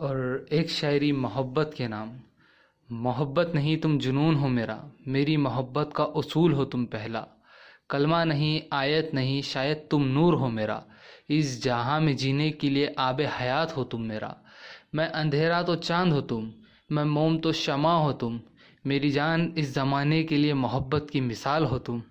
और एक शायरी मोहब्बत के नाम, मोहब्बत नहीं तुम जुनून हो मेरा, मेरी मोहब्बत का उसूल हो तुम पहला। कलमा नहीं, आयत नहीं, शायद तुम नूर हो मेरा। इस जहाँ में जीने के लिए आब हयात हो तुम मेरा। मैं अंधेरा तो चाँद हो तुम, मैं मोम तो शमा हो तुम। मेरी जान इस ज़माने के लिए मोहब्बत की मिसाल हो तुम।